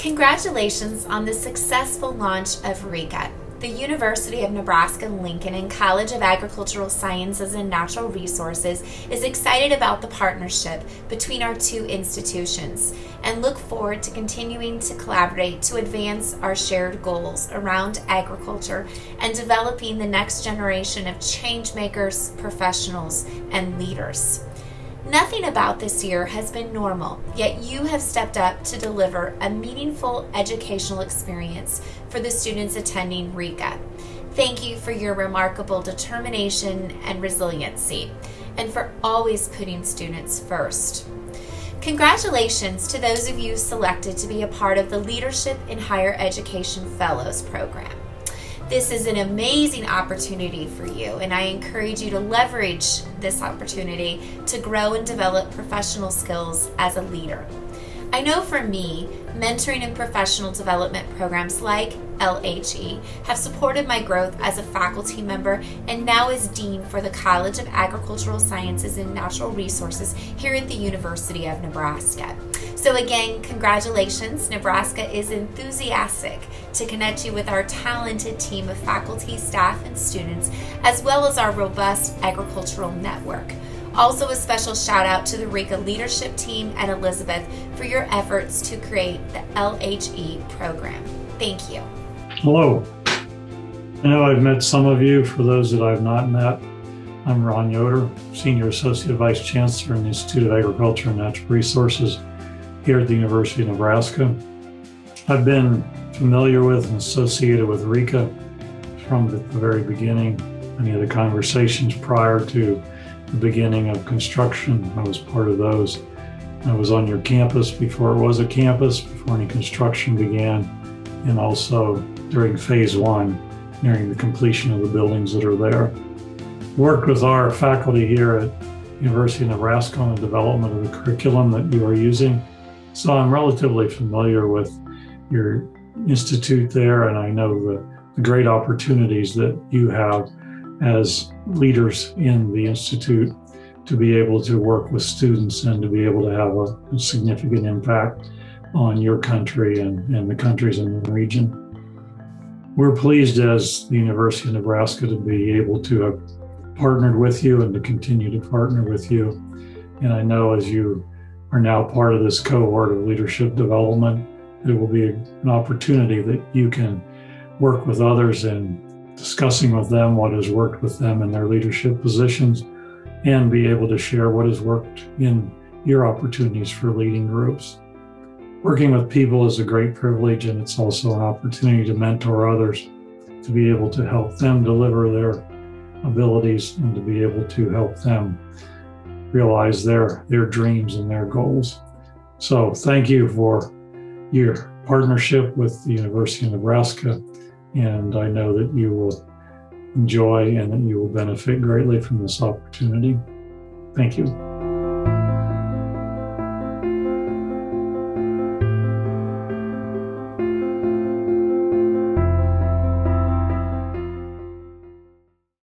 Congratulations on the successful launch of RICA, the University of Nebraska Lincoln and College of Agricultural Sciences and Natural Resources is excited about the partnership between our two institutions and look forward to continuing to collaborate to advance our shared goals around agriculture and developing the next generation of changemakers, professionals, and leaders. Nothing about this year has been normal, yet you have stepped up to deliver a meaningful educational experience for the students attending RICA. Thank you for your remarkable determination and resiliency, and for always putting students first. Congratulations to those of you selected to be a part of the Leadership in Higher Education Fellows program. This is an amazing opportunity for you, and I encourage you to leverage this opportunity to grow and develop professional skills as a leader. I know for me, mentoring and professional development programs like LHE have supported my growth as a faculty member and now as Dean for the College of Agricultural Sciences and Natural Resources here at the University of Nebraska. So, again, congratulations. Nebraska is enthusiastic to connect you with our talented team of faculty, staff, and students, as well as our robust agricultural network. Also, a special shout out to the RICA leadership team and Elizabeth for your efforts to create the LHE program. Thank you. Hello. I know I've met some of you. For those that I've not met, I'm Ron Yoder, Senior Associate Vice Chancellor in the Institute of Agriculture and Natural Resources here at the University of Nebraska. I've been familiar with and associated with RICA from the very beginning. Many of the conversations prior to the beginning of construction, I was part of those. I was on your campus before it was a campus, before any construction began, and also during phase one, nearing the completion of the buildings that are there. Worked with our faculty here at University of Nebraska on the development of the curriculum that you are using so I'm relatively familiar with your institute there, and I know the, the great opportunities that you have as leaders in the institute to be able to work with students and to be able to have a, a significant impact on your country and, and the countries in the region. We're pleased as the University of Nebraska to be able to have partnered with you and to continue to partner with you. And I know as you are now part of this cohort of leadership development. It will be an opportunity that you can work with others in discussing with them what has worked with them in their leadership positions and be able to share what has worked in your opportunities for leading groups. Working with people is a great privilege, and it's also an opportunity to mentor others, to be able to help them deliver their abilities and to be able to help them realize their their dreams and their goals. So thank you for your partnership with the University of Nebraska, and I know that you will enjoy and that you will benefit greatly from this opportunity. Thank you.